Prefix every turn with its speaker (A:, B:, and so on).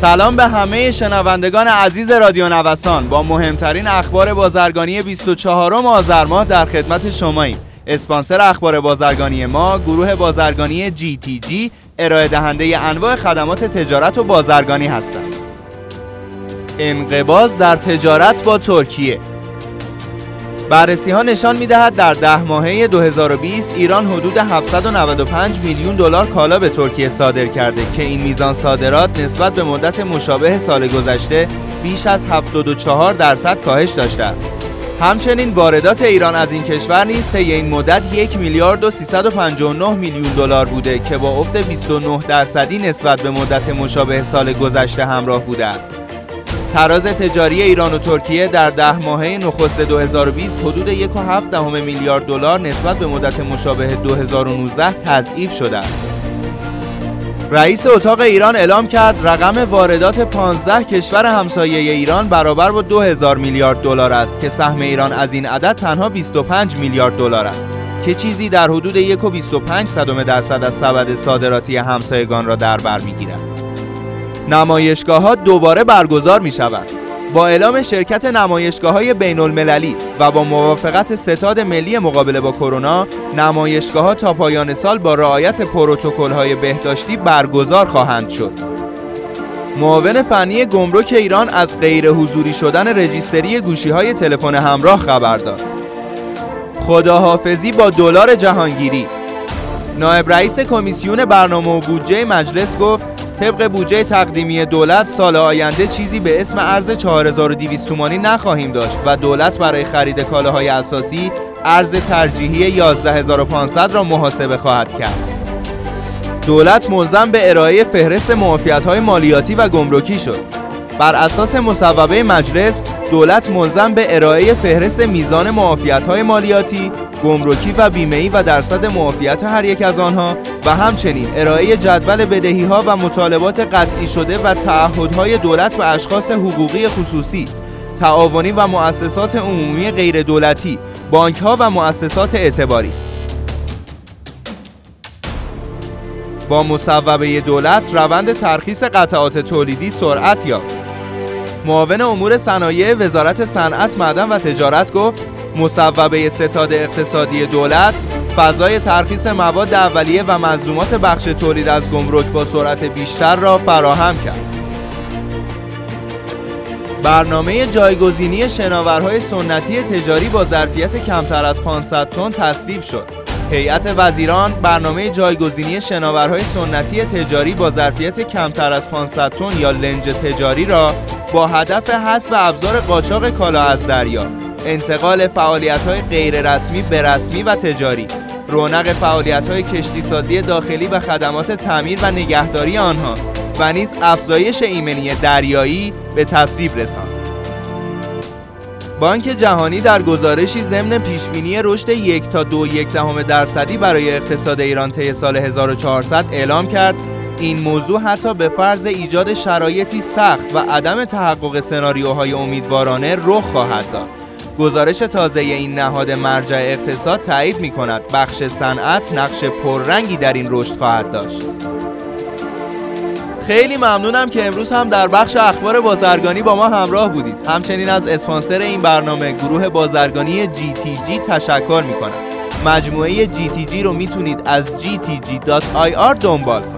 A: سلام به همه شنوندگان عزیز رادیو نوسان. با مهمترین اخبار بازرگانی 24 آذر ماه در خدمت شماییم. اسپانسر اخبار بازرگانی ما گروه بازرگانی جی تی جی ارائه دهنده انواع خدمات تجارت و بازرگانی هستند. انقباز در تجارت با ترکیه. بررسی ها نشان می دهد در ده ماهه 2020 ایران حدود 795 میلیون دلار کالا به ترکیه صادر کرده که این میزان صادرات نسبت به مدت مشابه سال گذشته بیش از 74 درصد کاهش داشته است. همچنین واردات ایران از این کشور نیز طی این مدت یک میلیارد و 359 میلیون دلار بوده که با افت 29 درصدی نسبت به مدت مشابه سال گذشته همراه بوده است. تراز تجاری ایران و ترکیه در ده ماهه نخست 2020 حدود 1.7 میلیارد دلار نسبت به مدت مشابه 2019 تضعیف شده است. رئیس اتاق ایران اعلام کرد رقم واردات 15 کشور همسایه ایران برابر با 2000 میلیارد دلار است که سهم ایران از این عدد تنها 25 میلیارد دلار است که چیزی در حدود 1.25 درصد از سبد صادراتی همسایگان را در بر می‌گیرد. نمایشگاه ها دوباره برگزار می شوند. با اعلام شرکت نمایشگاه های بین المللی و با موافقت ستاد ملی مقابله با کرونا نمایشگاه ها تا پایان سال با رعایت پروتکل های بهداشتی برگزار خواهند شد. معاون فنی گمرک ایران از غیر حضوری شدن رجیستری گوشی های تلفن همراه خبر داد. خداحافظی با دلار جهانگیری نایب رئیس کمیسیون برنامه و بودجه مجلس گفت طبق بودجه تقدیمی دولت سال آینده چیزی به اسم ارز 4200 تومانی نخواهیم داشت و دولت برای خرید کالاهای اساسی ارز ترجیحی 11500 را محاسبه خواهد کرد. دولت ملزم به ارائه فهرست های مالیاتی و گمرکی شد. بر اساس مصوبه مجلس، دولت ملزم به ارائه فهرست میزان های مالیاتی، گمرکی و بیمه‌ای و درصد معافیت هر یک از آنها و همچنین ارائه جدول بدهی ها و مطالبات قطعی شده و تعهدهای دولت به اشخاص حقوقی خصوصی تعاونی و مؤسسات عمومی غیر دولتی بانک ها و مؤسسات اعتباری است. با مصوبه دولت روند ترخیص قطعات تولیدی سرعت یافت. معاون امور صنایع وزارت صنعت معدن و تجارت گفت مصوبه ستاد اقتصادی دولت فضای ترخیص مواد اولیه و منظومات بخش تولید از گمرک با سرعت بیشتر را فراهم کرد. برنامه جایگزینی شناورهای سنتی تجاری با ظرفیت کمتر از 500 تن تصویب شد. هیئت وزیران برنامه جایگزینی شناورهای سنتی تجاری با ظرفیت کمتر از 500 تن یا لنج تجاری را با هدف حذف ابزار قاچاق کالا از دریا انتقال فعالیت های غیر رسمی به رسمی و تجاری رونق فعالیت های کشتی سازی داخلی و خدمات تعمیر و نگهداری آنها و نیز افزایش ایمنی دریایی به تصویب رساند. بانک جهانی در گزارشی ضمن پیشبینی رشد یک تا دو یک دهم درصدی برای اقتصاد ایران طی سال 1400 اعلام کرد این موضوع حتی به فرض ایجاد شرایطی سخت و عدم تحقق سناریوهای امیدوارانه رخ خواهد داد. گزارش تازه این نهاد مرجع اقتصاد تایید می کند بخش صنعت نقش پررنگی در این رشد خواهد داشت. خیلی ممنونم که امروز هم در بخش اخبار بازرگانی با ما همراه بودید. همچنین از اسپانسر این برنامه گروه بازرگانی GTG تشکر می کنم. مجموعه GTG رو می‌تونید از gtg.ir دنبال کنید.